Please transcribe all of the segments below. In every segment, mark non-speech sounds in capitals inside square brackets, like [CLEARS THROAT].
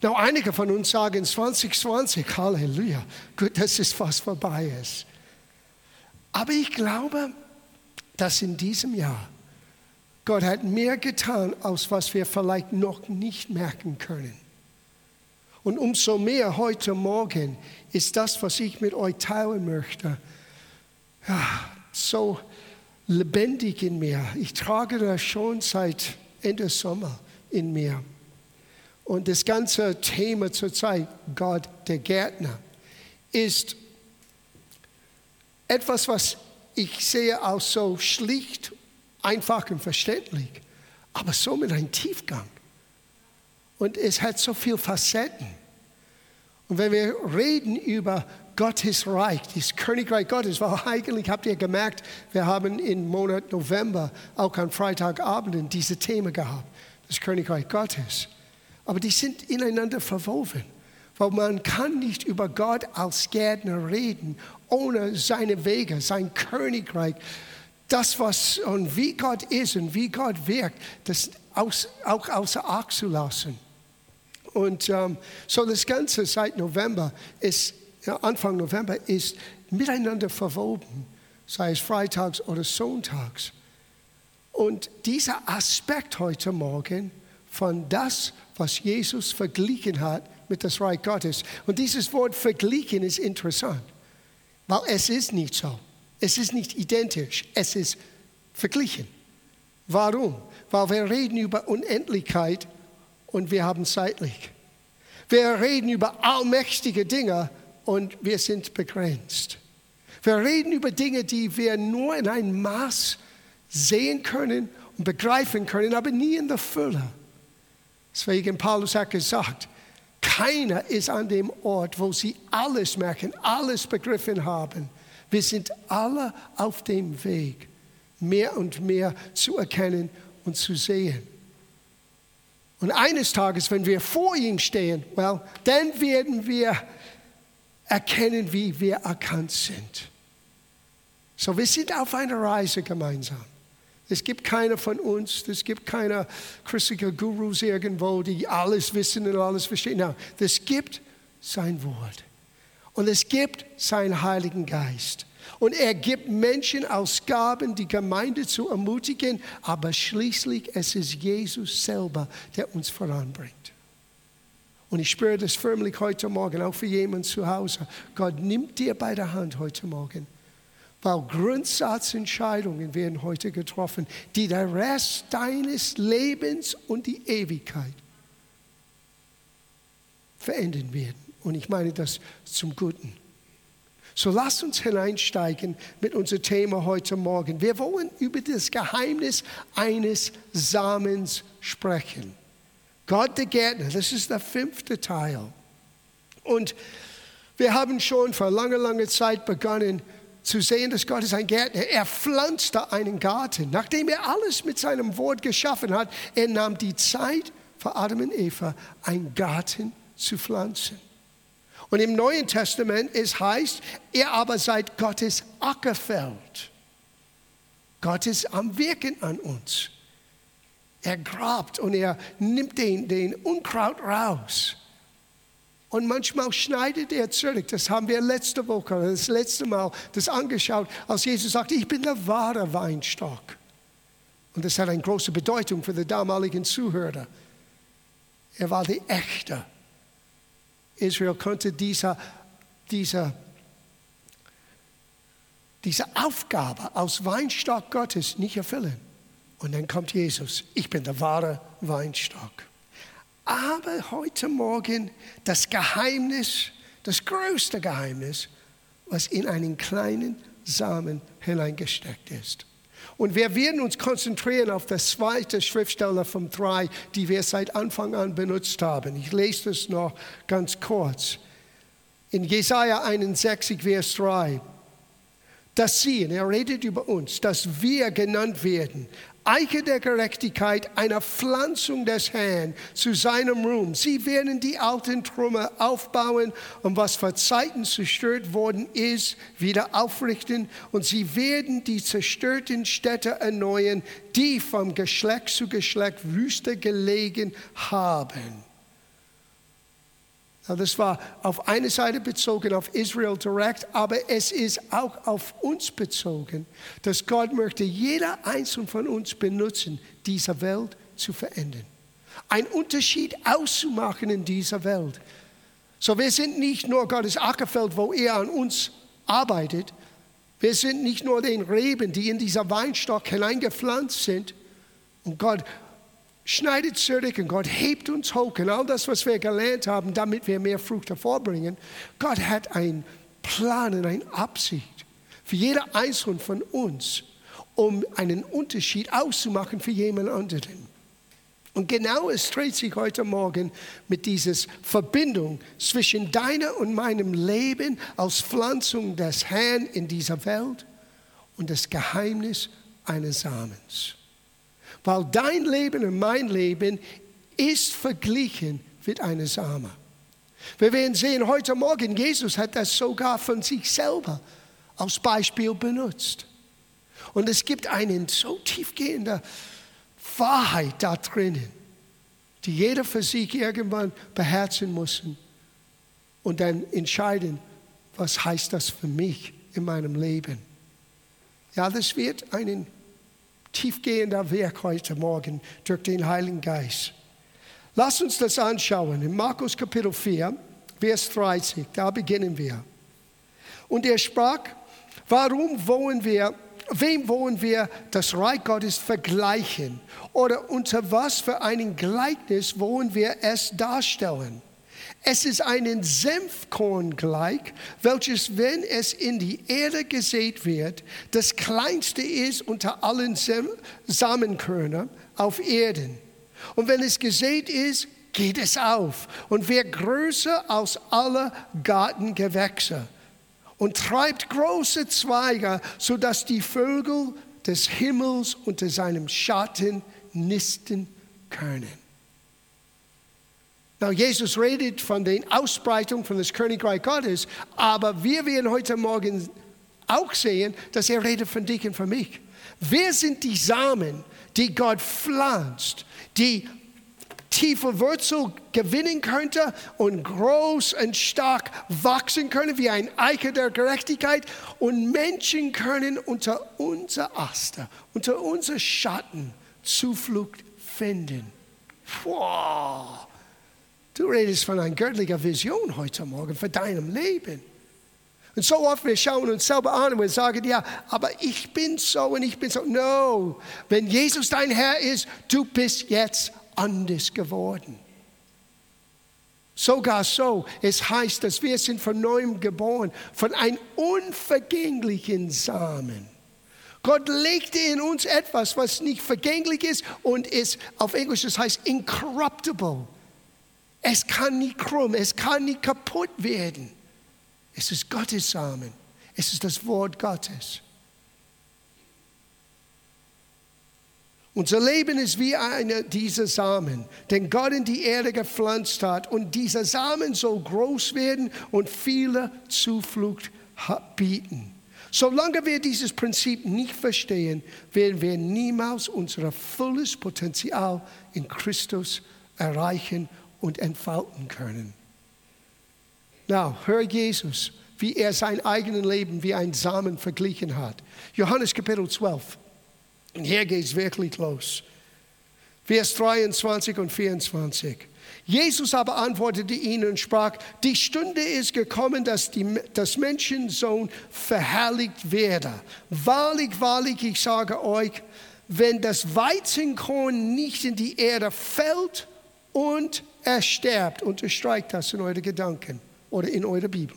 Now, einige von uns sagen 2020, Halleluja, gut, dass es fast vorbei ist. Aber ich glaube, dass in diesem Jahr Gott hat mehr getan, als was wir vielleicht noch nicht merken können. Und umso mehr heute Morgen ist das, was ich mit euch teilen möchte, ja, so lebendig in mir. Ich trage das schon seit Ende Sommer in mir. Und das ganze Thema zurzeit, Gott der Gärtner, ist etwas, was ich sehe als so schlicht, einfach und verständlich, aber so mit einem Tiefgang. Und es hat so viele Facetten. Und wenn wir reden über Gottes Reich, das Königreich Gottes, weil eigentlich habt ihr gemerkt, wir haben im Monat November auch am Freitagabend diese Themen gehabt, das Königreich Gottes aber die sind ineinander verwoben. Weil man kann nicht über Gott als Gärtner reden, ohne seine Wege, sein Königreich, das, was und wie Gott ist und wie Gott wirkt, das aus, auch außer Acht zu lassen. Und ähm, so das Ganze seit November ist, Anfang November ist miteinander verwoben, sei es freitags oder sonntags. Und dieser Aspekt heute Morgen von das, was Jesus verglichen hat mit das Reich Gottes. Und dieses Wort verglichen ist interessant, weil es ist nicht so. Es ist nicht identisch, es ist verglichen. Warum? Weil wir reden über Unendlichkeit und wir haben zeitlich. Wir reden über allmächtige Dinge und wir sind begrenzt. Wir reden über Dinge, die wir nur in einem Maß sehen können und begreifen können, aber nie in der Fülle. Deswegen Paulus hat gesagt, keiner ist an dem Ort, wo sie alles merken, alles begriffen haben. Wir sind alle auf dem Weg, mehr und mehr zu erkennen und zu sehen. Und eines Tages, wenn wir vor ihm stehen, well, dann werden wir erkennen, wie wir erkannt sind. So, wir sind auf einer Reise gemeinsam. Es gibt keiner von uns, es gibt keine christliche Gurus irgendwo, die alles wissen und alles verstehen. Nein, es gibt sein Wort. Und es gibt seinen Heiligen Geist. Und er gibt Menschen aus Gaben, die Gemeinde zu ermutigen, aber schließlich es ist Jesus selber, der uns voranbringt. Und ich spüre das förmlich heute Morgen, auch für jemanden zu Hause. Gott nimmt dir bei der Hand heute Morgen weil Grundsatzentscheidungen werden heute getroffen, die der Rest deines Lebens und die Ewigkeit verändern werden. Und ich meine das zum Guten. So lasst uns hineinsteigen mit unserem Thema heute Morgen. Wir wollen über das Geheimnis eines Samens sprechen. Gott der Gärtner, das ist der fünfte Teil. Und wir haben schon vor langer, langer Zeit begonnen, zu sehen, dass Gott ist ein Gärtner. Er pflanzte einen Garten. Nachdem er alles mit seinem Wort geschaffen hat, er nahm die Zeit für Adam und Eva, einen Garten zu pflanzen. Und im Neuen Testament es heißt, ihr aber seid Gottes Ackerfeld. Gott ist am Wirken an uns. Er grabt und er nimmt den, den Unkraut raus. Und manchmal schneidet er zurück. Das haben wir letzte Woche, das letzte Mal das angeschaut, als Jesus sagte, ich bin der wahre Weinstock. Und das hat eine große Bedeutung für die damaligen Zuhörer. Er war der echte. Israel konnte diese, diese, diese Aufgabe als Weinstock Gottes nicht erfüllen. Und dann kommt Jesus, ich bin der wahre Weinstock. Aber heute Morgen das Geheimnis, das größte Geheimnis, was in einen kleinen Samen hineingesteckt ist. Und wir werden uns konzentrieren auf das zweite Schriftsteller von drei, die wir seit Anfang an benutzt haben. Ich lese das noch ganz kurz. In Jesaja 61, Vers 3. Das Sie, er redet über uns, dass wir genannt werden Eiche der Gerechtigkeit, einer Pflanzung des Herrn zu seinem Ruhm. Sie werden die alten Trümmer aufbauen und was vor Zeiten zerstört worden ist, wieder aufrichten. Und sie werden die zerstörten Städte erneuern, die vom Geschlecht zu Geschlecht Wüste gelegen haben. Das war auf eine Seite bezogen auf Israel direkt, aber es ist auch auf uns bezogen, dass Gott möchte jeder einzelne von uns benutzen, diese Welt zu verändern. Einen Unterschied auszumachen in dieser Welt. So, wir sind nicht nur Gottes Ackerfeld, wo er an uns arbeitet. Wir sind nicht nur den Reben, die in dieser Weinstock hineingepflanzt sind. Und Gott schneidet zurück und Gott hebt uns hoch und all das, was wir gelernt haben, damit wir mehr Frucht hervorbringen. Gott hat einen Plan und eine Absicht für jeder Einzelne von uns, um einen Unterschied auszumachen für jemand anderen. Und genau es dreht sich heute Morgen mit dieser Verbindung zwischen deiner und meinem Leben als Pflanzung des Herrn in dieser Welt und das Geheimnis eines Samens. Weil dein Leben und mein Leben ist verglichen mit einer Same. Wir werden sehen, heute Morgen, Jesus hat das sogar von sich selber als Beispiel benutzt. Und es gibt eine so tiefgehende Wahrheit da drinnen, die jeder für sich irgendwann beherzen muss und dann entscheiden, was heißt das für mich in meinem Leben. Ja, das wird einen tiefgehender Werk heute Morgen durch den Heiligen Geist. Lass uns das anschauen. In Markus Kapitel 4, Vers 30, da beginnen wir. Und er sprach, warum wollen wir, wem wollen wir das Reich Gottes vergleichen? Oder unter was für einem Gleichnis wollen wir es darstellen? Es ist einem Senfkorn gleich, welches, wenn es in die Erde gesät wird, das kleinste ist unter allen Samenkörnern auf Erden. Und wenn es gesät ist, geht es auf und wird größer als alle Gartengewächse und treibt große Zweige, sodass die Vögel des Himmels unter seinem Schatten nisten können. Now, Jesus redet von der Ausbreitung von des Königreich Gottes, aber wir werden heute Morgen auch sehen, dass er redet von dich und von mich. Wer sind die Samen, die Gott pflanzt, die tiefe Wurzel gewinnen könnte und groß und stark wachsen können wie ein Eiche der Gerechtigkeit und Menschen können unter unser Aster, unter unser Schatten Zuflucht finden. Wow. Du redest von einer göttlichen Vision heute Morgen für deinem Leben. Und so oft wir schauen uns selber an und wir sagen, ja, aber ich bin so und ich bin so. No, wenn Jesus dein Herr ist, du bist jetzt anders geworden. Sogar so, es heißt, dass wir sind von neuem geboren, von einem unvergänglichen Samen. Gott legte in uns etwas, was nicht vergänglich ist und ist auf Englisch, das heißt incorruptible. Es kann nicht krumm, es kann nicht kaputt werden. Es ist Gottes Samen. Es ist das Wort Gottes. Unser Leben ist wie einer dieser Samen, den Gott in die Erde gepflanzt hat. Und dieser Samen soll groß werden und viele Zuflucht bieten. Solange wir dieses Prinzip nicht verstehen, werden wir niemals unser volles Potenzial in Christus erreichen und entfalten können. Now, hör Jesus, wie er sein eigenes Leben wie ein Samen verglichen hat. Johannes Kapitel 12. Und hier geht es wirklich los. Vers 23 und 24. Jesus aber antwortete ihnen und sprach, die Stunde ist gekommen, dass das Menschensohn verherrlicht werde. Wahrlich, wahrlich, ich sage euch, wenn das Weizenkorn nicht in die Erde fällt und er sterbt. Unterstreicht das in eure Gedanken oder in eure Bibel.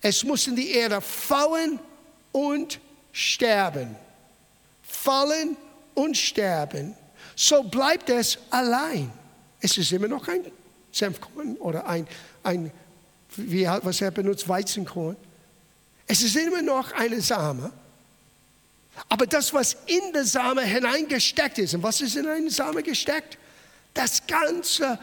Es muss in die Erde fallen und sterben. Fallen und sterben. So bleibt es allein. Es ist immer noch ein Senfkorn oder ein, ein wie, was er benutzt, Weizenkorn. Es ist immer noch eine Same. Aber das, was in der Same hineingesteckt ist, und was ist in eine Same gesteckt? Das ganze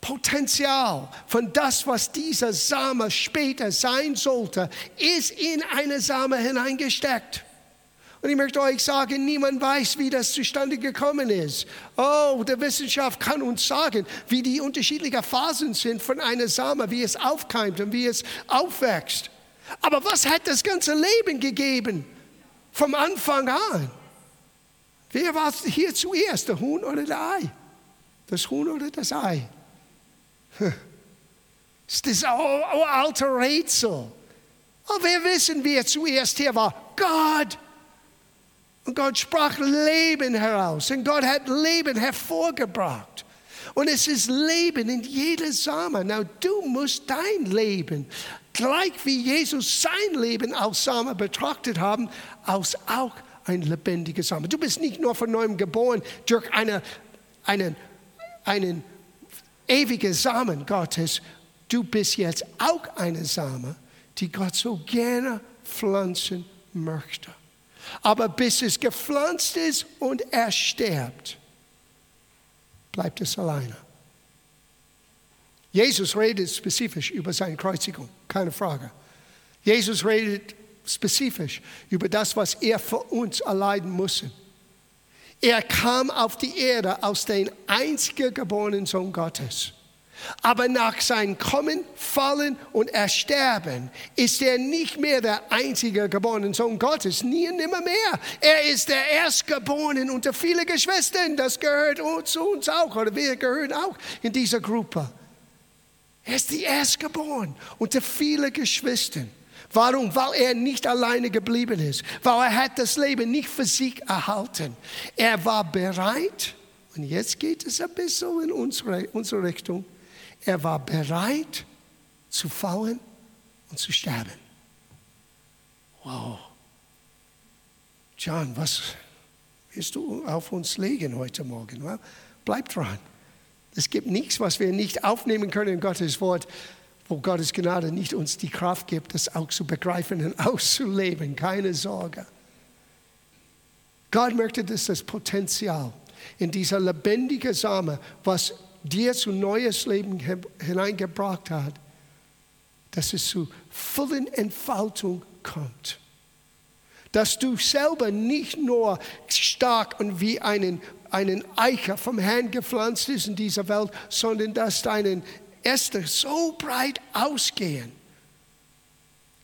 Potenzial von das, was dieser Same später sein sollte, ist in eine Same hineingesteckt. Und ich möchte euch sagen, niemand weiß, wie das zustande gekommen ist. Oh, der Wissenschaft kann uns sagen, wie die unterschiedlichen Phasen sind von einer Samen, wie es aufkeimt und wie es aufwächst. Aber was hat das ganze Leben gegeben vom Anfang an? Wer war hier zuerst, der Huhn oder der Ei? Das Huhn oder das Ei? Das ist das alte Rätsel. Aber wir wissen, wer zuerst hier war. Gott. Und Gott sprach Leben heraus. Und Gott hat Leben hervorgebracht. Und es ist Leben in jeder Samen. Na, du musst dein Leben, gleich wie Jesus sein Leben als Samen betrachtet haben, als auch ein lebendiger Samen. Du bist nicht nur von neuem geboren durch eine, einen, einen ewigen Samen Gottes. Du bist jetzt auch eine Samen, die Gott so gerne pflanzen möchte. Aber bis es gepflanzt ist und er stirbt, bleibt es alleine. Jesus redet spezifisch über seine Kreuzigung, keine Frage. Jesus redet spezifisch über das, was er für uns erleiden musste. Er kam auf die Erde als den einzigen geborenen Sohn Gottes. Aber nach seinem Kommen, Fallen und Ersterben ist er nicht mehr der einzige geborene Sohn Gottes, nie und nimmer mehr. Er ist der Erstgeborene unter vielen Geschwistern. Das gehört zu uns auch, oder wir gehören auch in dieser Gruppe. Er ist die Erstgeborene unter vielen Geschwistern. Warum? Weil er nicht alleine geblieben ist. Weil er hat das Leben nicht für sich erhalten. Er war bereit, und jetzt geht es ein bisschen in unsere, unsere Richtung, er war bereit zu fallen und zu sterben. Wow. John, was willst du auf uns legen heute Morgen? Well, bleib dran. Es gibt nichts, was wir nicht aufnehmen können in Gottes Wort, wo Gottes Gnade nicht uns die Kraft gibt, das auch zu begreifen und auszuleben. Keine Sorge. Gott möchte, dass das Potenzial in dieser lebendigen Same, was dir zu neues Leben hineingebracht hat, dass es zu vollen Entfaltung kommt. Dass du selber nicht nur stark und wie einen, einen Eicher vom Herrn gepflanzt ist in dieser Welt, sondern dass deine Äste so breit ausgehen,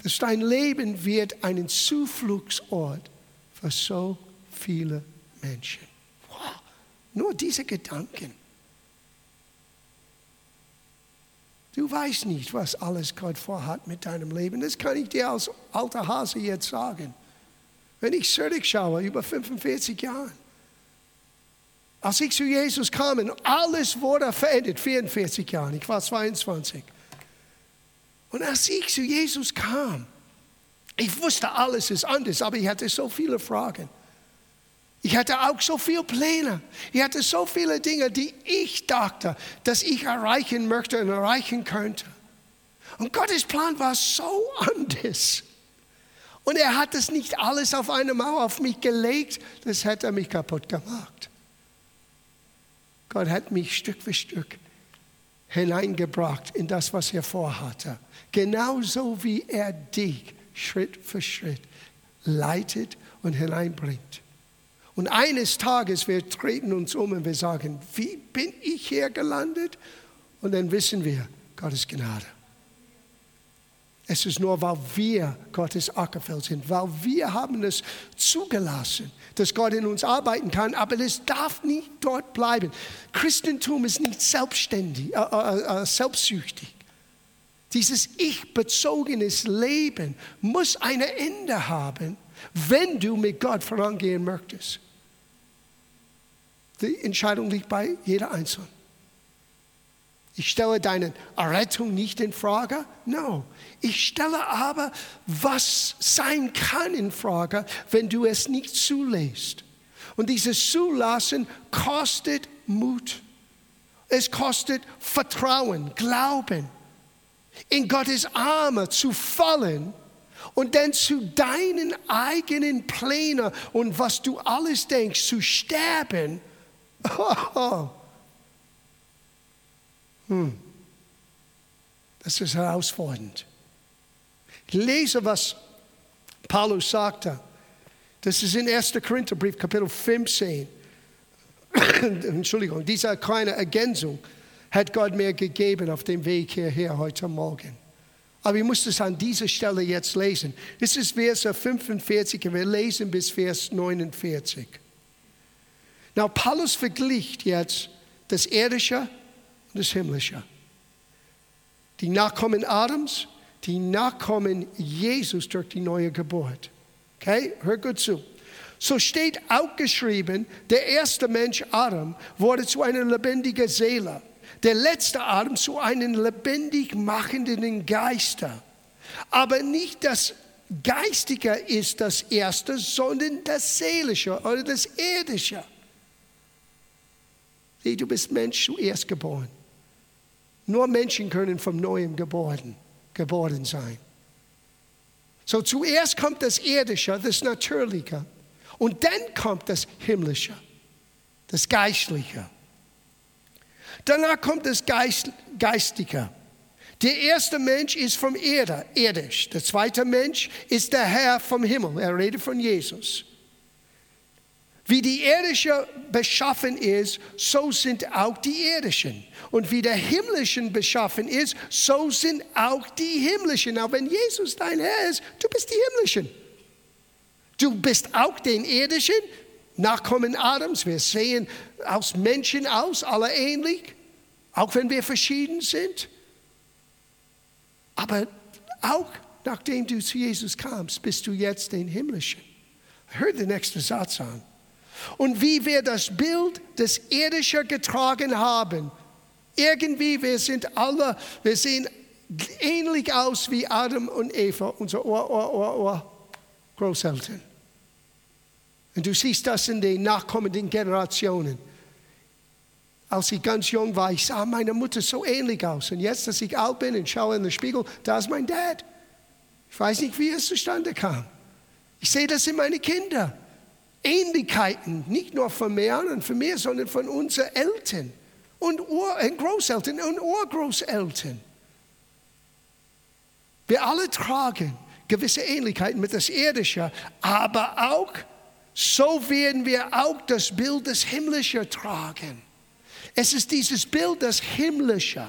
dass dein Leben wird ein Zufluchtsort für so viele Menschen. Wow. Nur diese Gedanken. Du weißt nicht, was alles Gott vorhat mit deinem Leben. Das kann ich dir als alter Hase jetzt sagen. Wenn ich zurückschaue, über 45 Jahre, als ich zu Jesus kam, und alles wurde verändert, 44 Jahre, ich war 22. Und als ich zu Jesus kam, ich wusste, alles ist anders, aber ich hatte so viele Fragen. Ich hatte auch so viele Pläne. Ich hatte so viele Dinge, die ich dachte, dass ich erreichen möchte und erreichen könnte. Und Gottes Plan war so anders. Und er hat das nicht alles auf eine Mauer auf mich gelegt, das hätte mich kaputt gemacht. Gott hat mich Stück für Stück hineingebracht in das, was er vorhatte. Genauso wie er dich Schritt für Schritt leitet und hineinbringt. Und eines Tages, wir treten uns um und wir sagen, wie bin ich hier gelandet? Und dann wissen wir, Gottes Gnade. Es ist nur, weil wir Gottes Ackerfeld sind, weil wir haben es zugelassen, dass Gott in uns arbeiten kann, aber es darf nicht dort bleiben. Christentum ist nicht selbstständig, äh, äh, äh, selbstsüchtig. Dieses ich-bezogenes Leben muss ein Ende haben, wenn du mit Gott vorangehen möchtest. Die Entscheidung liegt bei jeder Einzelnen. Ich stelle deine Errettung nicht in Frage. No. Ich stelle aber, was sein kann in Frage, wenn du es nicht zulässt. Und dieses Zulassen kostet Mut. Es kostet Vertrauen, Glauben, in Gottes Arme zu fallen und dann zu deinen eigenen Plänen und was du alles denkst, zu sterben [LAUGHS] Oh. Hm. Das ist herausfordernd. Ich lese, was Paulus sagte Das ist in 1. Korintherbrief, Kapitel 15. [COUGHS] Entschuldigung, diese kleine Ergänzung hat Gott mir gegeben auf dem Weg hierher heute Morgen. Aber ich muss es an dieser Stelle jetzt lesen. Das ist Vers 45 und wir lesen bis Vers 49. Now, Paulus vergleicht jetzt das Irdische das Himmlische. Die Nachkommen Adams, die Nachkommen Jesus durch die neue Geburt. Okay, hör gut zu. So steht auch geschrieben, der erste Mensch Adam wurde zu einer lebendigen Seele der letzte Adam zu einem lebendig machenden Geister. Aber nicht das Geistige ist das Erste, sondern das Seelische oder das Irdische. Du bist Mensch zuerst geboren. Nur Menschen können vom Neuem geboren, geboren sein. So zuerst kommt das Irdische, das Natürliche. Und dann kommt das Himmlische, das Geistliche. Danach kommt das Geist, Geistige. Der erste Mensch ist vom Erde, irdisch. Der zweite Mensch ist der Herr vom Himmel. Er redet von Jesus. Wie die irdische beschaffen ist, so sind auch die irdischen. Und wie der himmlischen beschaffen ist, so sind auch die himmlischen. Aber wenn Jesus dein Herr ist, du bist die himmlischen. Du bist auch den irdischen, Nachkommen Adams. Wir sehen aus Menschen aus, alle ähnlich. Auch wenn wir verschieden sind. Aber auch nachdem du zu Jesus kamst, bist du jetzt den Himmlischen. Hör den nächsten Satz an. Und wie wir das Bild des Irdischen getragen haben, irgendwie, wir sind alle, wir sehen ähnlich aus wie Adam und Eva, unsere Ohr, Ohr, Ohr, Ohr, Großeltern. Und du siehst das in den nachkommenden Generationen als ich ganz jung war, ich sah meine Mutter so ähnlich aus. Und jetzt, dass ich alt bin und schaue in den Spiegel, da ist mein Dad. Ich weiß nicht, wie es zustande kam. Ich sehe das in meinen Kindern. Ähnlichkeiten, nicht nur von mir und von mir, sondern von unseren Eltern und, und Großeltern und Urgroßeltern. Wir alle tragen gewisse Ähnlichkeiten mit das Irdische, aber auch so werden wir auch das Bild des Himmlischen tragen. Es ist dieses Bild des Himmlischen,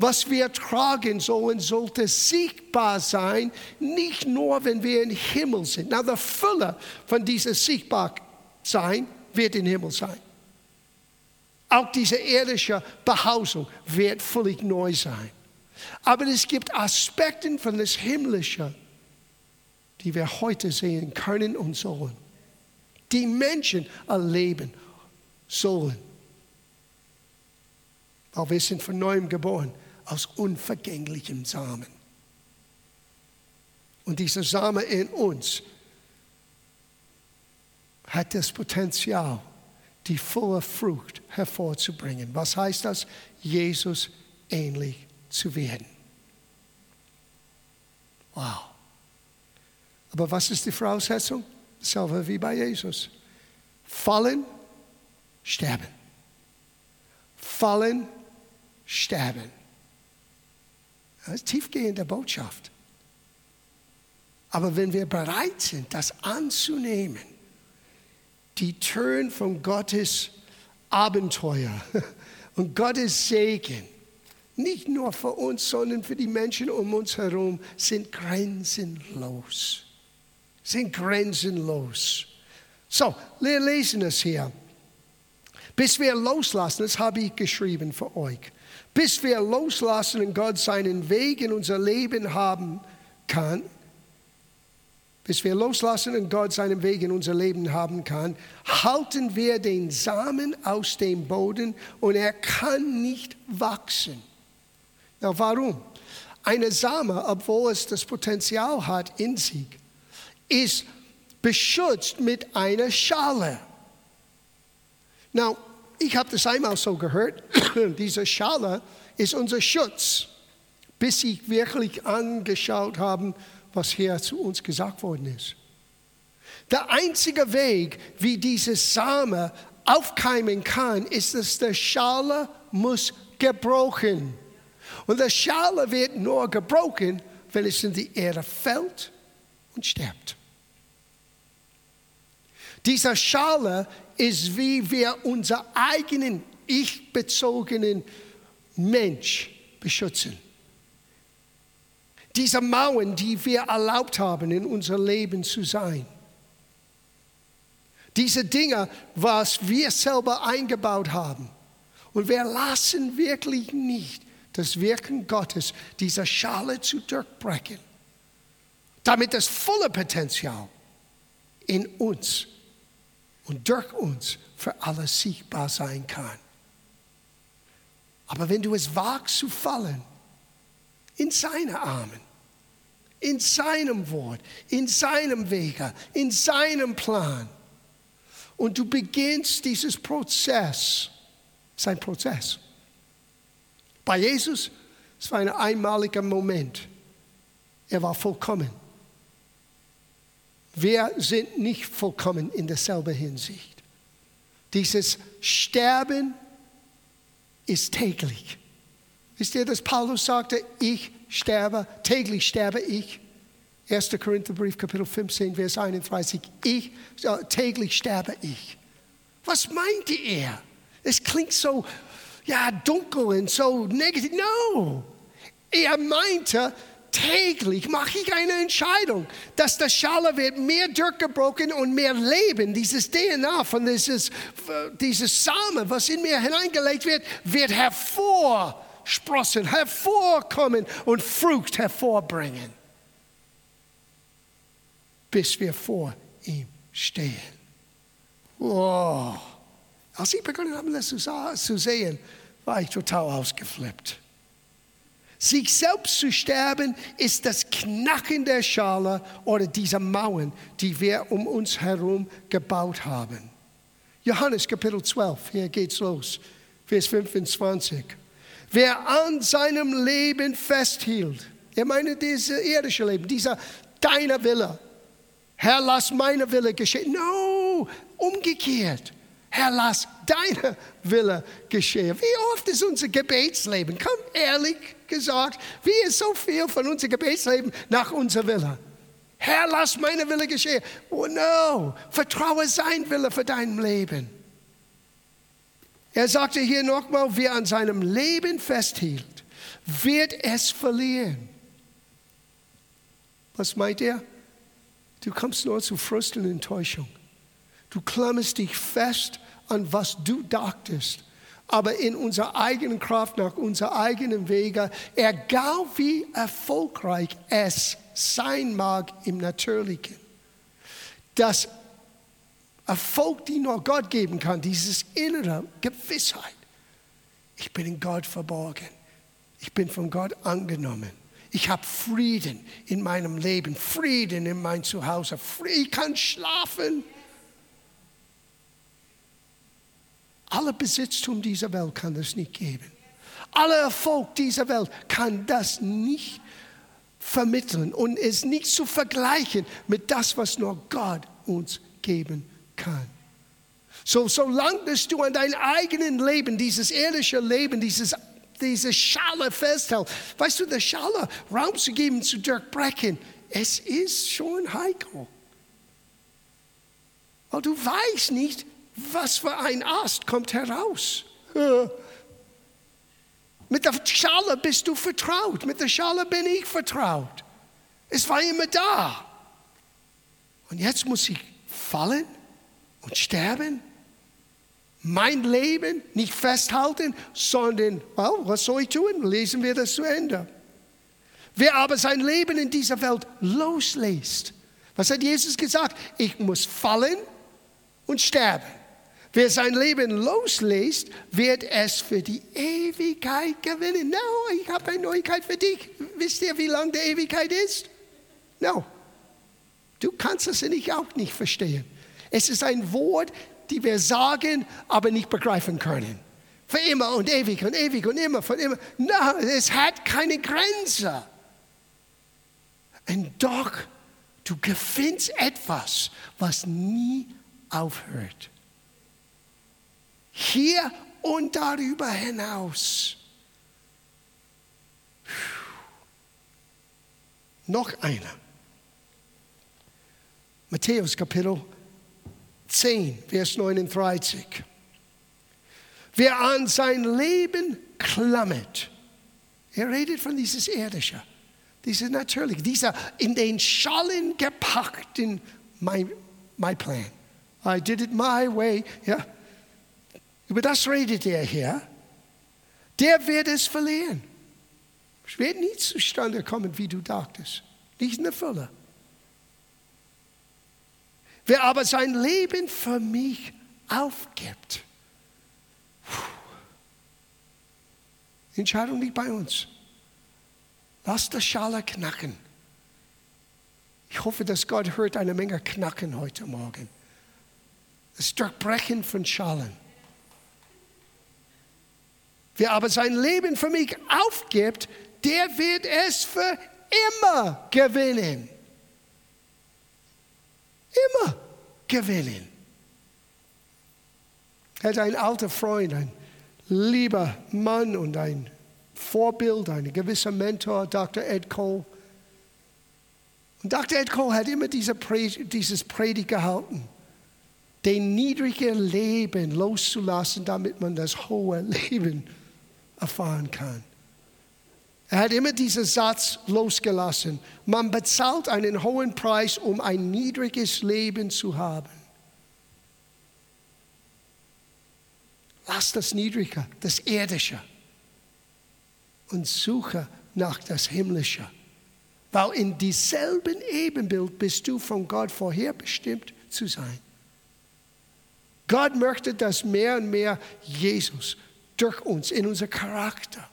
was wir tragen sollen, sollte sichtbar sein, nicht nur, wenn wir im Himmel sind. Na, die Fülle von diesem Sichtbarsein wird im Himmel sein. Auch diese irdische Behausung wird völlig neu sein. Aber es gibt Aspekte von das Himmlische, die wir heute sehen können und sollen. Die Menschen erleben sollen. Weil wir sind von neuem geboren aus unvergänglichem Samen. Und dieser Samen in uns hat das Potenzial, die volle Frucht hervorzubringen. Was heißt das? Jesus ähnlich zu werden. Wow. Aber was ist die Voraussetzung? Selber wie bei Jesus. Fallen, sterben. Fallen, sterben. Das ist tiefgehende Botschaft. Aber wenn wir bereit sind, das anzunehmen, die Türen von Gottes Abenteuer [LAUGHS] und Gottes Segen, nicht nur für uns, sondern für die Menschen um uns herum, sind grenzenlos. Sind grenzenlos. So, wir lesen es hier. Bis wir loslassen, das habe ich geschrieben für euch bis wir loslassen und Gott seinen Weg in unser Leben haben kann, bis wir loslassen und Gott seinen Weg in unser Leben haben kann, halten wir den Samen aus dem Boden und er kann nicht wachsen. Na, warum? Eine Same, obwohl es das Potenzial hat in sich, ist beschützt mit einer Schale. Now, ich habe das einmal so gehört, [COUGHS] diese Schale ist unser Schutz, bis sie wirklich angeschaut haben, was hier zu uns gesagt worden ist. Der einzige Weg, wie diese Same aufkeimen kann, ist, dass der Schale muss gebrochen. Und der Schale wird nur gebrochen, wenn es in die Erde fällt und stirbt. Dieser Schale ist, wie wir unser eigenen ich-bezogenen Mensch beschützen. Diese Mauern, die wir erlaubt haben, in unser Leben zu sein. Diese Dinge, was wir selber eingebaut haben. Und wir lassen wirklich nicht das Wirken Gottes, dieser Schale zu durchbrechen, damit das volle Potenzial in uns und durch uns für alle sichtbar sein kann. Aber wenn du es wagst zu fallen, in seine Armen, in seinem Wort, in seinem Wege, in seinem Plan, und du beginnst dieses Prozess, sein Prozess. Bei Jesus, es war ein einmaliger Moment. Er war vollkommen. Wir sind nicht vollkommen in derselben Hinsicht. Dieses Sterben ist täglich. Wisst ihr, dass Paulus sagte, ich sterbe, täglich sterbe ich? 1. Korintherbrief, Kapitel 15, Vers 31. Ich, täglich sterbe ich. Was meinte er? Es klingt so, ja, dunkel und so negativ. No. Er meinte, täglich mache ich eine Entscheidung, dass der Schale wird mehr durchgebrochen und mehr Leben, dieses DNA von dieses, dieses Samen, was in mir hineingelegt wird, wird hervorsprossen, hervorkommen und Frucht hervorbringen bis wir vor ihm stehen. Wow. Als ich begonnen habe, das zu sehen, war ich total ausgeflippt. Sich selbst zu sterben ist das Knacken der Schale oder dieser Mauern, die wir um uns herum gebaut haben. Johannes Kapitel 12, hier geht's los, Vers 25. Wer an seinem Leben festhielt, er meine dieses irdische Leben, dieser deiner Wille, Herr, lass meine Wille geschehen. No, umgekehrt. Herr, lass deine Wille geschehen. Wie oft ist unser Gebetsleben, komm ehrlich gesagt, wie ist so viel von unserem Gebetsleben nach unserer Wille? Herr, lass meine Wille geschehen. Oh no, vertraue sein Wille für dein Leben. Er sagte hier nochmal, wer an seinem Leben festhielt, wird es verlieren. Was meint er? Du kommst nur zu Frust und Enttäuschung. Du klammerst dich fest an was du dachtest. Aber in unserer eigenen Kraft, nach unserer eigenen Wege, egal wie erfolgreich es sein mag im Natürlichen, das Erfolg, die nur Gott geben kann, dieses innere Gewissheit. Ich bin in Gott verborgen. Ich bin von Gott angenommen. Ich habe Frieden in meinem Leben, Frieden in mein Zuhause. Ich kann schlafen. Alle Besitztum dieser Welt kann das nicht geben. Aller Erfolg dieser Welt kann das nicht vermitteln und es nicht zu vergleichen mit das, was nur Gott uns geben kann. So, solange du an deinem eigenen Leben, dieses irdische Leben, dieses diese Schale festhält. Weißt du, der Schale Raum zu geben, zu durchbrechen, es ist schon heikel. Weil du weißt nicht, was für ein Ast kommt heraus. Mit der Schale bist du vertraut, mit der Schale bin ich vertraut. Es war immer da. Und jetzt muss ich fallen und sterben mein Leben nicht festhalten, sondern, well, was soll ich tun? Lesen wir das zu Ende. Wer aber sein Leben in dieser Welt loslässt, was hat Jesus gesagt? Ich muss fallen und sterben. Wer sein Leben loslässt, wird es für die Ewigkeit gewinnen. No, ich habe eine Neuigkeit für dich. Wisst ihr, wie lang die Ewigkeit ist? No. Du kannst es nicht, auch nicht verstehen. Es ist ein Wort, die wir sagen, aber nicht begreifen können. Für immer und ewig und ewig und immer, von immer. Na, es hat keine Grenze. Und doch, du gewinnst etwas, was nie aufhört. Hier und darüber hinaus. Noch einer. Matthäus Kapitel 10, Vers 39. Wer an sein Leben klammert, er redet von dieses Irdische, dieses Natürliche, dieser in den Schallen gepackten my, my plan. I did it my way. Ja. Über das redet er hier. Der wird es verlieren. Es wird nie zustande kommen, wie du dachtest. Nicht in der Fülle. Wer aber sein Leben für mich aufgibt, die Entscheidung liegt bei uns. Lass das Schale knacken. Ich hoffe, dass Gott hört eine Menge Knacken heute Morgen. Das Durchbrechen von Schalen. Wer aber sein Leben für mich aufgibt, der wird es für immer gewinnen immer gewinnen. Er hat ein alter Freund, ein lieber Mann und ein Vorbild, ein gewisser Mentor, Dr. Ed Cole. Und Dr. Ed Cole hat immer diese Pred dieses Predigt gehalten, den niedrigen Leben loszulassen, damit man das hohe Leben erfahren kann. Er hat immer diesen Satz losgelassen. Man bezahlt einen hohen Preis, um ein niedriges Leben zu haben. Lass das Niedrige, das Irdische und suche nach das Himmlische. Weil in dieselben Ebenbild bist du von Gott vorherbestimmt zu sein. Gott möchte, dass mehr und mehr Jesus durch uns in unser Charakter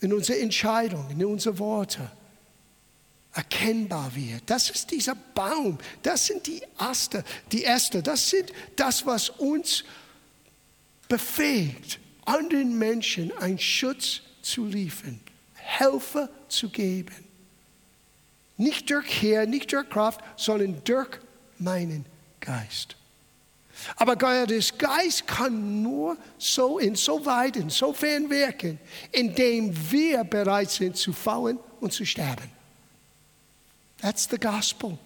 in unsere Entscheidungen, in unsere Worte erkennbar wird. Das ist dieser Baum, das sind die Äste, die Äste, das sind das, was uns befähigt, anderen Menschen einen Schutz zu liefern, Helfer zu geben. Nicht durch Herr, nicht durch Kraft, sondern durch meinen Geist. Aber Gottes Geist kann nur so insoweit, insofern wirken, indem wir bereit sind zu fallen und zu sterben. That's the gospel.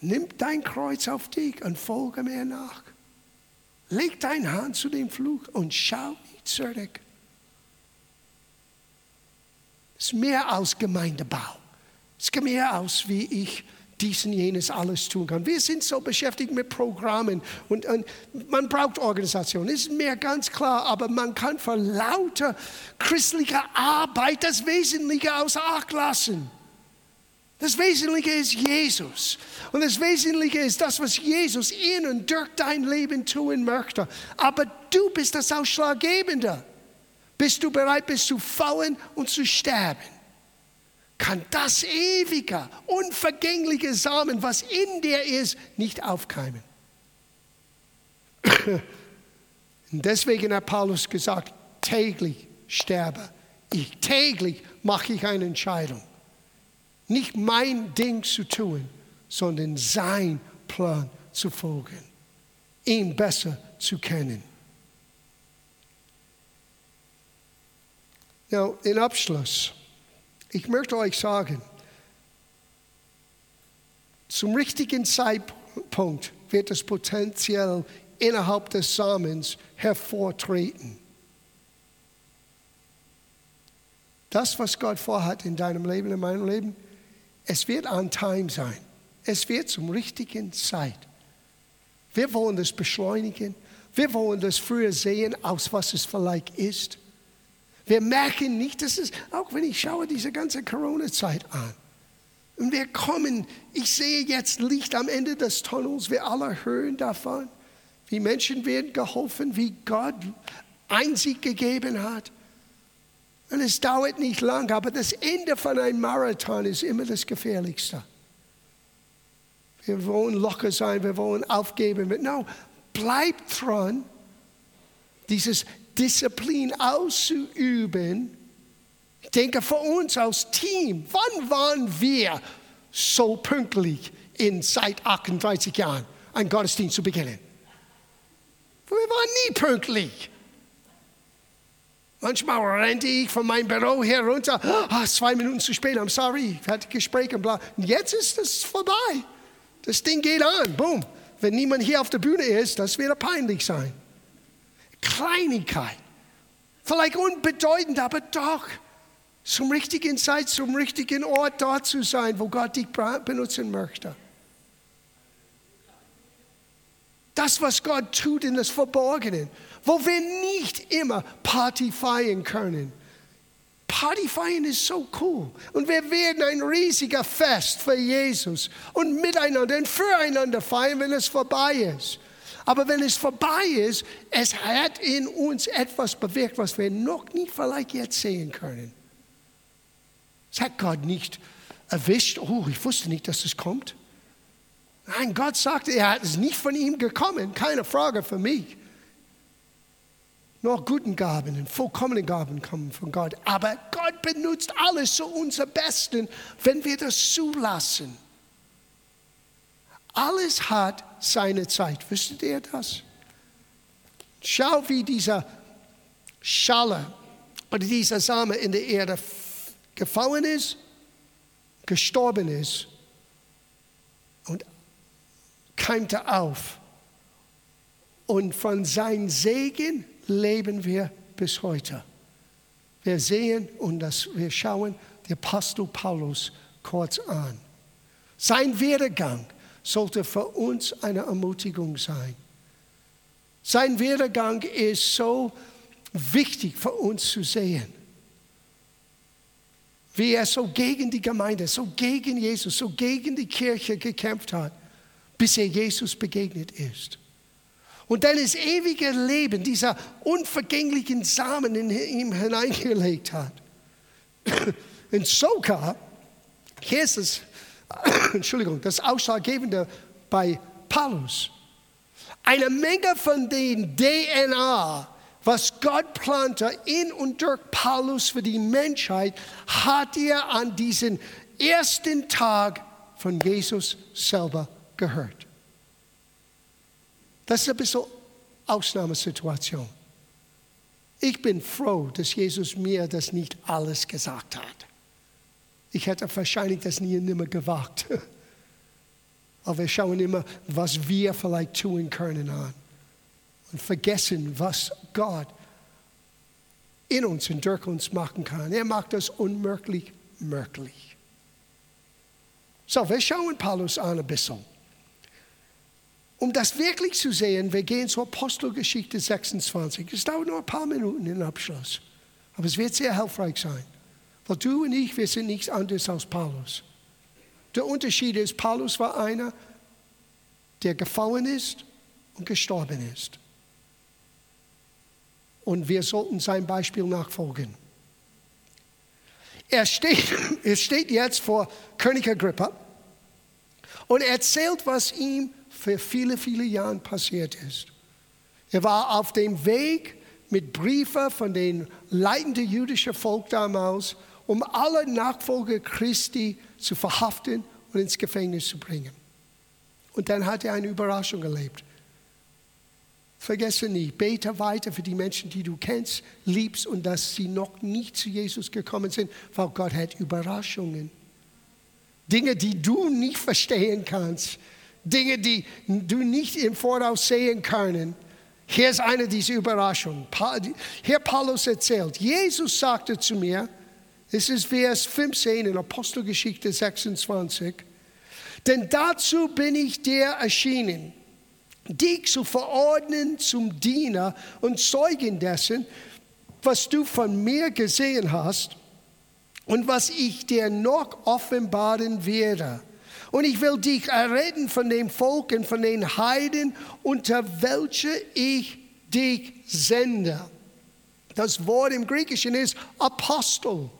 Nimm dein Kreuz auf dich und folge mir nach. Leg deine Hand zu dem Fluch und schau nicht zurück. Es ist mehr als Gemeindebau. Es ist mehr als wie ich dies und jenes alles tun kann. Wir sind so beschäftigt mit Programmen und, und man braucht Organisation, ist mir ganz klar, aber man kann vor lauter christlicher Arbeit das Wesentliche außer Acht lassen. Das Wesentliche ist Jesus. Und das Wesentliche ist das, was Jesus in und durch dein Leben tun möchte. Aber du bist das Ausschlaggebende. Bist du bereit, bist zu fallen und zu sterben? Kann das ewige, unvergängliche Samen, was in dir ist, nicht aufkeimen. Und deswegen hat Paulus gesagt, täglich sterbe ich. Täglich mache ich eine Entscheidung. Nicht mein Ding zu tun, sondern sein Plan zu folgen. Ihn besser zu kennen. Now, in Abschluss. Ich möchte euch sagen, zum richtigen Zeitpunkt wird das Potenzial innerhalb des Samens hervortreten. Das, was Gott vorhat in deinem Leben, in meinem Leben, es wird an Time sein. Es wird zum richtigen Zeit. Wir wollen das beschleunigen. Wir wollen das früher sehen, aus was es vielleicht ist. Wir merken nicht, dass es, auch wenn ich schaue diese ganze Corona-Zeit an, und wir kommen, ich sehe jetzt Licht am Ende des Tunnels, wir alle hören davon, wie Menschen werden geholfen, wie Gott Einsicht gegeben hat. Und es dauert nicht lang, aber das Ende von einem Marathon ist immer das Gefährlichste. Wir wollen locker sein, wir wollen aufgeben. No, bleib dran. Dieses Disziplin auszuüben. Ich denke, für uns als Team, wann waren wir so pünktlich in seit 38 Jahren, einen Gottesdienst zu beginnen? Wir waren nie pünktlich. Manchmal rennte ich von meinem Büro herunter, ah, zwei Minuten zu spät, I'm sorry, ich hatte Gespräch und bla. Und jetzt ist es vorbei. Das Ding geht an, boom. wenn niemand hier auf der Bühne ist, das wird peinlich sein. Kleinigkeit. Vielleicht unbedeutend, aber doch zum richtigen Zeit, zum richtigen Ort dort zu sein, wo Gott dich benutzen möchte. Das, was Gott tut in das Verborgenen, wo wir nicht immer Party feiern können. Party feiern ist so cool. Und wir werden ein riesiger Fest für Jesus und miteinander und füreinander feiern, wenn es vorbei ist. Aber wenn es vorbei ist, es hat in uns etwas bewirkt, was wir noch nicht vielleicht jetzt sehen können. Es hat Gott nicht erwischt, oh, ich wusste nicht, dass es kommt. Nein, Gott sagte, er hat es nicht von ihm gekommen, keine Frage für mich. Nur guten Gaben und vollkommene Gaben kommen von Gott. Aber Gott benutzt alles zu unser Besten, wenn wir das zulassen. Alles hat seine Zeit. Wüsstet ihr das? Schau, wie dieser Schale oder dieser Same in der Erde gefallen ist, gestorben ist und keimte auf. Und von seinem Segen leben wir bis heute. Wir sehen und das, wir schauen den Apostel Paulus kurz an. Sein Werdegang sollte für uns eine Ermutigung sein. Sein Werdegang ist so wichtig für uns zu sehen. Wie er so gegen die Gemeinde, so gegen Jesus, so gegen die Kirche gekämpft hat, bis er Jesus begegnet ist. Und dann das ewige Leben, dieser unvergänglichen Samen in ihm hineingelegt hat. Und sogar, es, [COUGHS] Entschuldigung, das Ausschlaggebende bei Paulus. Eine Menge von den DNA, was Gott plante in und durch Paulus für die Menschheit, hat er an diesem ersten Tag von Jesus selber gehört. Das ist ein bisschen Ausnahmesituation. Ich bin froh, dass Jesus mir das nicht alles gesagt hat. Ich hätte wahrscheinlich das nie und nimmer gewagt. [LAUGHS] Aber wir schauen immer, was wir vielleicht tun können an. Und vergessen, was Gott in uns und durch uns machen kann. Er macht das unmöglich möglich. So, wir schauen Paulus an ein bisschen. Um das wirklich zu sehen, wir gehen zur Apostelgeschichte 26. Es dauert nur ein paar Minuten in den Abschluss. Aber es wird sehr hilfreich sein. Weil du und ich, wir sind nichts anderes als Paulus. Der Unterschied ist, Paulus war einer, der gefallen ist und gestorben ist. Und wir sollten sein Beispiel nachfolgen. Er steht, [LAUGHS] er steht jetzt vor König Agrippa und erzählt, was ihm für viele, viele Jahre passiert ist. Er war auf dem Weg mit Briefen von den leitenden jüdischen Volk damals um alle Nachfolger Christi zu verhaften und ins Gefängnis zu bringen. Und dann hat er eine Überraschung erlebt. Vergesse nie, bete weiter für die Menschen, die du kennst, liebst und dass sie noch nicht zu Jesus gekommen sind, weil Gott hat Überraschungen. Dinge, die du nicht verstehen kannst, Dinge, die du nicht im Voraus sehen können. Hier ist eine dieser Überraschungen. Hier Paulus erzählt, Jesus sagte zu mir, es ist Vers 15 in Apostelgeschichte 26. Denn dazu bin ich dir erschienen, dich zu verordnen zum Diener und Zeugen dessen, was du von mir gesehen hast und was ich dir noch offenbaren werde. Und ich will dich erretten von dem Volk und von den Heiden, unter welche ich dich sende. Das Wort im Griechischen ist Apostel.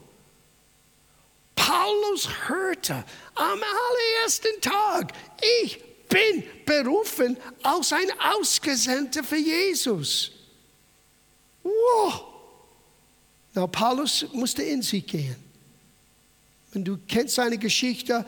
Paulus hörte am allerersten Tag, ich bin berufen als ein Ausgesandter für Jesus. Wow! Na, Paulus musste in sich gehen. Wenn du kennst seine Geschichte,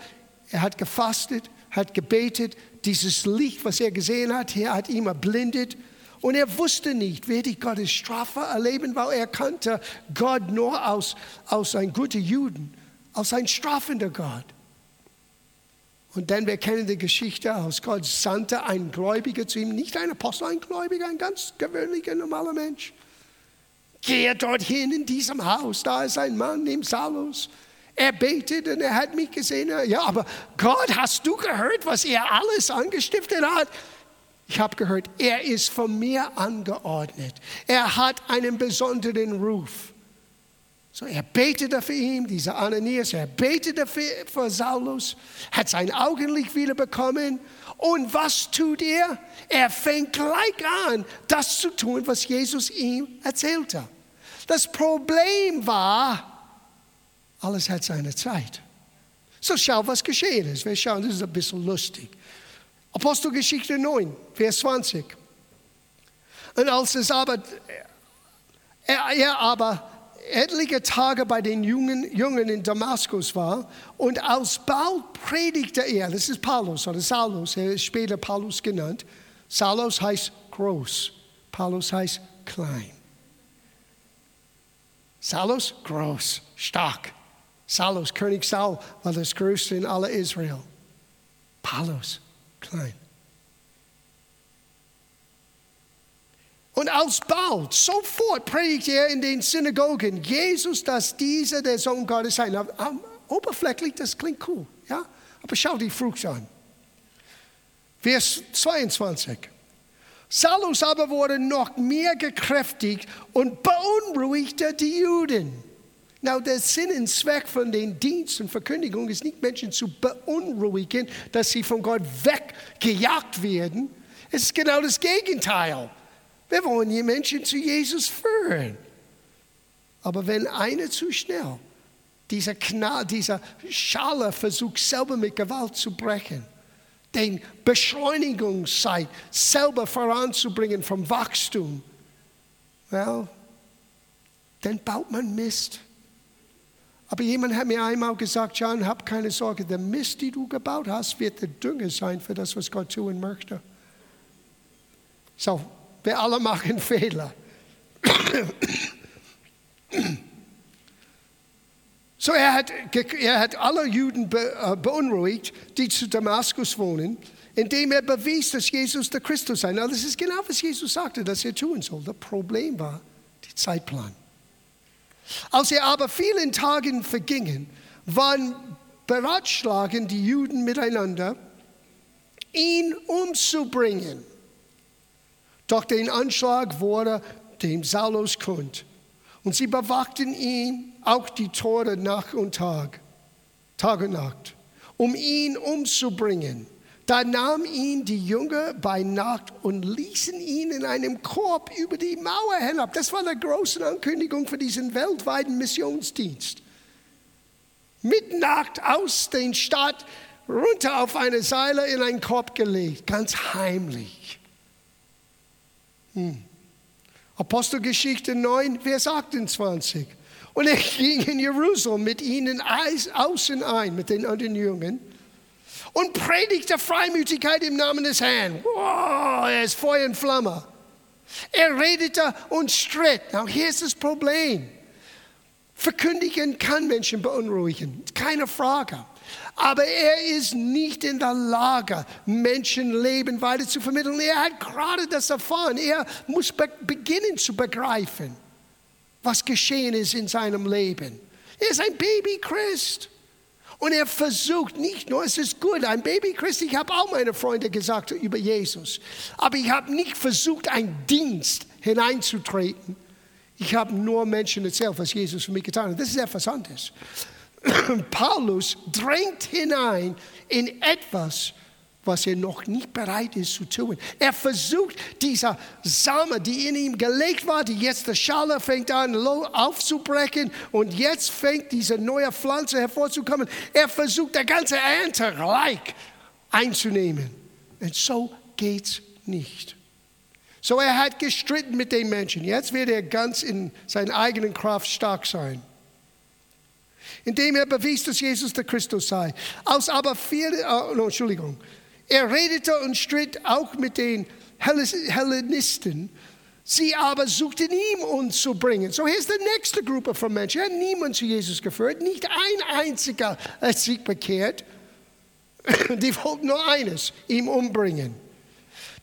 er hat gefastet, hat gebetet, dieses Licht, was er gesehen hat, er hat ihn erblindet. Und er wusste nicht, werde ich Gottes Strafe erleben, weil er kannte Gott nur aus, aus ein guter Juden als ein strafender Gott. Und dann, wir kennen die Geschichte aus. Gott sandte einen Gläubiger zu ihm, nicht ein Apostel, ein Gläubiger, ein ganz gewöhnlicher, normaler Mensch. Gehe dorthin in diesem Haus, da ist ein Mann named Saulus. Er betet und er hat mich gesehen. Ja, aber Gott, hast du gehört, was er alles angestiftet hat? Ich habe gehört, er ist von mir angeordnet. Er hat einen besonderen Ruf. So, er betete für ihn, dieser Ananias, er betete für, für Saulus, hat sein Augenlicht wieder bekommen. Und was tut er? Er fängt gleich an, das zu tun, was Jesus ihm erzählte. Das Problem war, alles hat seine Zeit. So schau, was geschehen ist. Wir schauen, das ist ein bisschen lustig. Apostelgeschichte 9, Vers 20. Und als es aber, er, er aber etliche Tage bei den Jungen, Jungen in Damaskus war und alsbald predigte er, das ist Paulus oder Saulus, er ist später Paulus genannt. Saulus heißt groß, Paulus heißt klein. Saulus groß, stark. Saulus, König Saul, war das größte in aller Israel. Paulus, klein. Und alsbald, sofort predigt er in den Synagogen, Jesus, dass dieser der Sohn Gottes sei. Oberflächlich, das klingt cool, ja? Aber schau die Frucht an. Vers 22. Saulus aber wurde noch mehr gekräftigt und beunruhigte die Juden. Now, der Sinn und Zweck von den Dienst und Verkündigung ist nicht Menschen zu beunruhigen, dass sie von Gott weggejagt werden. Es ist genau das Gegenteil. Wir wollen die Menschen zu Jesus führen. Aber wenn einer zu schnell dieser, Knall, dieser Schale versucht, selber mit Gewalt zu brechen, den Beschleunigungszeit selber voranzubringen vom Wachstum, well, dann baut man Mist. Aber jemand hat mir einmal gesagt, John, hab keine Sorge, der Mist, die du gebaut hast, wird der Dünger sein für das, was Gott tun möchte. So, wir alle machen Fehler. So, er hat, er hat alle Juden äh, beunruhigt, die zu Damaskus wohnen, indem er bewies, dass Jesus der Christus sei. das ist genau, was Jesus sagte, dass er tun soll. Das Problem war der Zeitplan. Als er aber vielen Tagen vergingen, waren beratschlagen die Juden miteinander, ihn umzubringen. Doch den Anschlag wurde dem Saulus kund. Und sie bewachten ihn auch die Tore Nacht und Tag, Tag und Nacht, um ihn umzubringen. Da nahmen ihn die Jünger bei Nacht und ließen ihn in einem Korb über die Mauer hinab. Das war die große Ankündigung für diesen weltweiten Missionsdienst. Mit Nacht aus den Stadt runter auf eine Seile in einen Korb gelegt, ganz heimlich. Hm. Apostelgeschichte 9, Vers 28. Und er ging in Jerusalem mit ihnen außen ein, mit den anderen Jungen, und predigte Freimütigkeit im Namen des Herrn. Wow, er ist Feuer und Flamme. Er redete und stritt. Now, hier ist das Problem. Verkündigen kann Menschen beunruhigen, keine Frage. Aber er ist nicht in der Lage, Menschenleben weiter zu vermitteln. Er hat gerade das erfahren. Er muss be beginnen zu begreifen, was geschehen ist in seinem Leben. Er ist ein Baby-Christ. Und er versucht nicht nur, es ist gut, ein Baby-Christ, ich habe auch meine Freunde gesagt über Jesus, aber ich habe nicht versucht, einen Dienst hineinzutreten. Ich habe nur Menschen erzählt, was Jesus für mich getan hat. Das ist etwas anderes. [CLEARS THROAT] Paulus drängt hinein in etwas, was er noch nicht bereit ist zu tun. Er versucht, dieser Same, die in ihm gelegt war, die jetzt der Schale fängt an aufzubrechen und jetzt fängt diese neue Pflanze hervorzukommen. Er versucht, der ganze Ernte gleich einzunehmen. Und so geht's nicht. So er hat gestritten mit den Menschen. Jetzt wird er ganz in seiner eigenen Kraft stark sein indem er bewies, dass Jesus der Christus sei. Als aber viele, oh, no, Entschuldigung, er redete und stritt auch mit den Hellenisten. Sie aber suchten ihn umzubringen. So hier ist die nächste Gruppe von Menschen. Er hat niemand zu Jesus geführt, nicht ein einziger hat sich bekehrt. [COUGHS] Die wollten nur eines, ihn umbringen.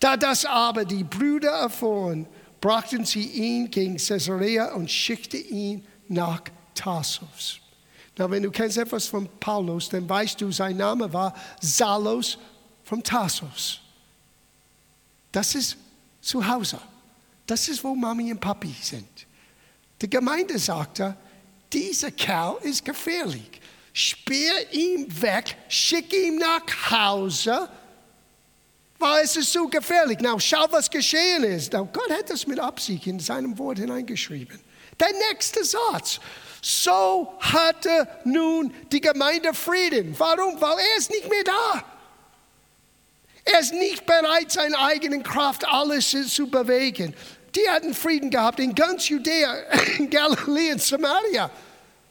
Da das aber die Brüder erfuhren, brachten sie ihn gegen Caesarea und schickten ihn nach Tarsus. Na, wenn du kennst etwas von Paulus, dann weißt du, sein Name war Salos von Tarsus. Das ist zu Hause. Das ist, wo Mami und Papi sind. Die Gemeinde sagte, dieser Kerl ist gefährlich. Sperr ihn weg, schick ihn nach Hause, weil es so gefährlich. Now, schau, was geschehen ist. Now, Gott hat das mit Absicht in seinem Wort hineingeschrieben. Der nächste Satz. So hatte nun die Gemeinde Frieden. Warum? Weil er ist nicht mehr da. Er ist nicht bereit, seine eigenen Kraft alles zu bewegen. Die hatten Frieden gehabt in ganz Judäa, [COUGHS] in Galiläa und Samaria.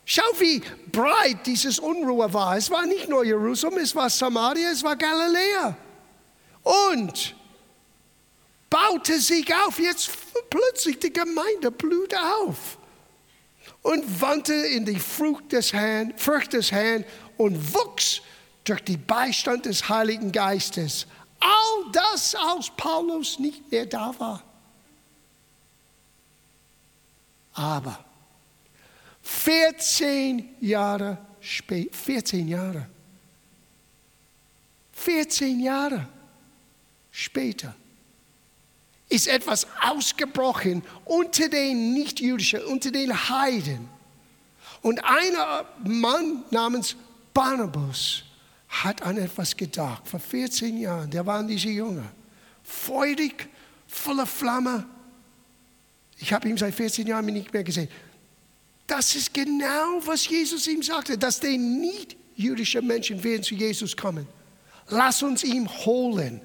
Schau, wie breit dieses Unruhe war. Es war nicht nur Jerusalem, es war Samaria, es war Galiläa. Und baute sich auf. Jetzt plötzlich die Gemeinde blühte auf und wandte in die Frucht des Herrn, Frucht des Herrn und wuchs durch den Beistand des Heiligen Geistes. All das, als Paulus nicht mehr da war. Aber 14 Jahre später, 14 Jahre, 14 Jahre später ist etwas ausgebrochen unter den Nichtjüdischen, unter den Heiden. Und ein Mann namens Barnabas hat an etwas gedacht. Vor 14 Jahren, der waren diese Jünger. Freudig, voller Flamme. Ich habe ihn seit 14 Jahren nicht mehr gesehen. Das ist genau, was Jesus ihm sagte, dass die nicht-jüdischen Menschen werden zu Jesus kommen. Lass uns ihn holen.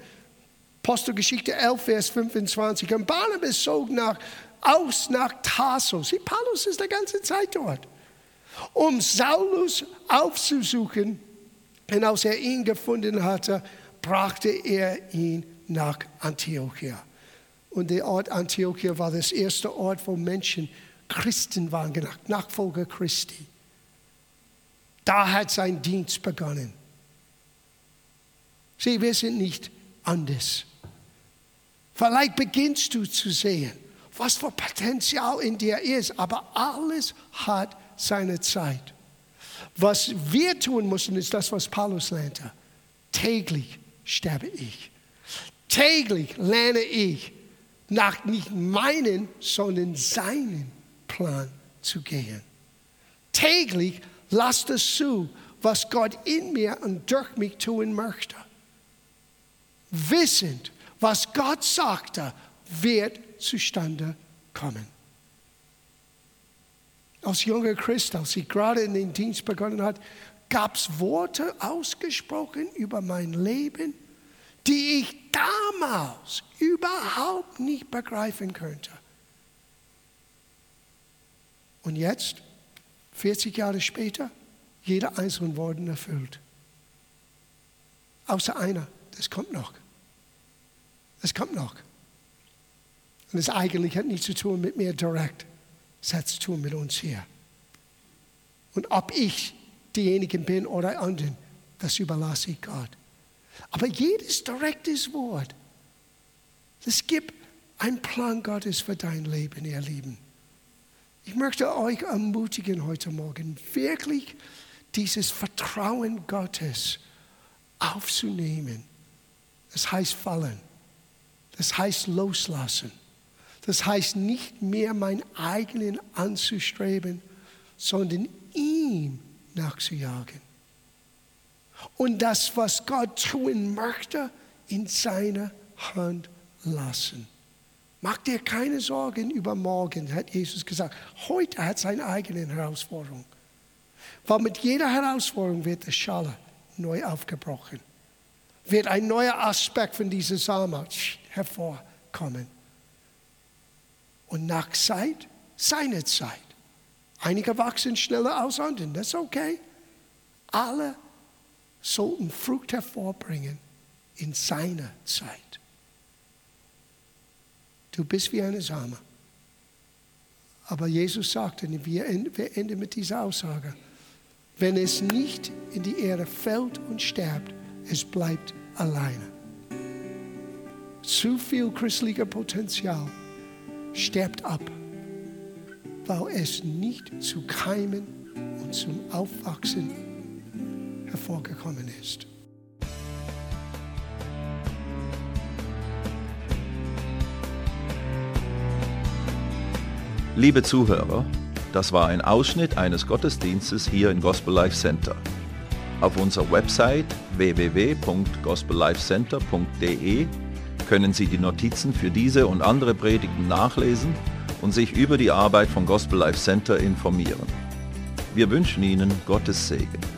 Apostelgeschichte 11, Vers 25. Und Barnabas zog nach, aus nach Tarsus. Paulus ist die ganze Zeit dort. Um Saulus aufzusuchen. Und als er ihn gefunden hatte, brachte er ihn nach Antiochia. Und der Ort Antiochia war das erste Ort, wo Menschen Christen waren, Nachfolger Christi. Da hat sein Dienst begonnen. Sie, wir sind nicht anders. Vielleicht beginnst du zu sehen, was für Potenzial in dir ist, aber alles hat seine Zeit. Was wir tun müssen, ist das, was Paulus lernte. Täglich sterbe ich. Täglich lerne ich, nach nicht meinen, sondern seinen Plan zu gehen. Täglich lasst es zu, was Gott in mir und durch mich tun möchte. Wissend, was Gott sagte, wird zustande kommen. Als junger Christ, als ich gerade in den Dienst begonnen hat, gab es Worte ausgesprochen über mein Leben, die ich damals überhaupt nicht begreifen könnte. Und jetzt, 40 Jahre später, jeder einzelne Worten erfüllt. Außer einer, das kommt noch. Es kommt noch. Und es eigentlich hat nichts zu tun mit mir direkt. Es hat zu tun mit uns hier. Und ob ich diejenigen bin oder anderen, das überlasse ich Gott. Aber jedes direktes Wort, es gibt einen Plan Gottes für dein Leben, ihr Lieben. Ich möchte euch ermutigen heute Morgen, wirklich dieses Vertrauen Gottes aufzunehmen. Das heißt fallen. Das heißt loslassen. Das heißt nicht mehr mein eigenen anzustreben, sondern ihm nachzujagen. Und das, was Gott tun möchte, in seine Hand lassen. Mach dir keine Sorgen über morgen, hat Jesus gesagt. Heute hat seine eigene Herausforderung. Weil mit jeder Herausforderung wird die Schale neu aufgebrochen. Wird ein neuer Aspekt von dieser Samen hervorkommen. Und nach Zeit, seine Zeit. Einige wachsen schneller aus anderen, das ist okay. Alle sollten Frucht hervorbringen in seiner Zeit. Du bist wie eine Same. Aber Jesus sagte, wir enden mit dieser Aussage, wenn es nicht in die Erde fällt und sterbt, es bleibt alleine. Zu viel christlicher Potenzial stirbt ab, weil es nicht zu Keimen und zum Aufwachsen hervorgekommen ist. Liebe Zuhörer, das war ein Ausschnitt eines Gottesdienstes hier im Gospel Life Center. Auf unserer Website www.gospellifecenter.de können Sie die Notizen für diese und andere Predigten nachlesen und sich über die Arbeit von Gospel Life Center informieren. Wir wünschen Ihnen Gottes Segen.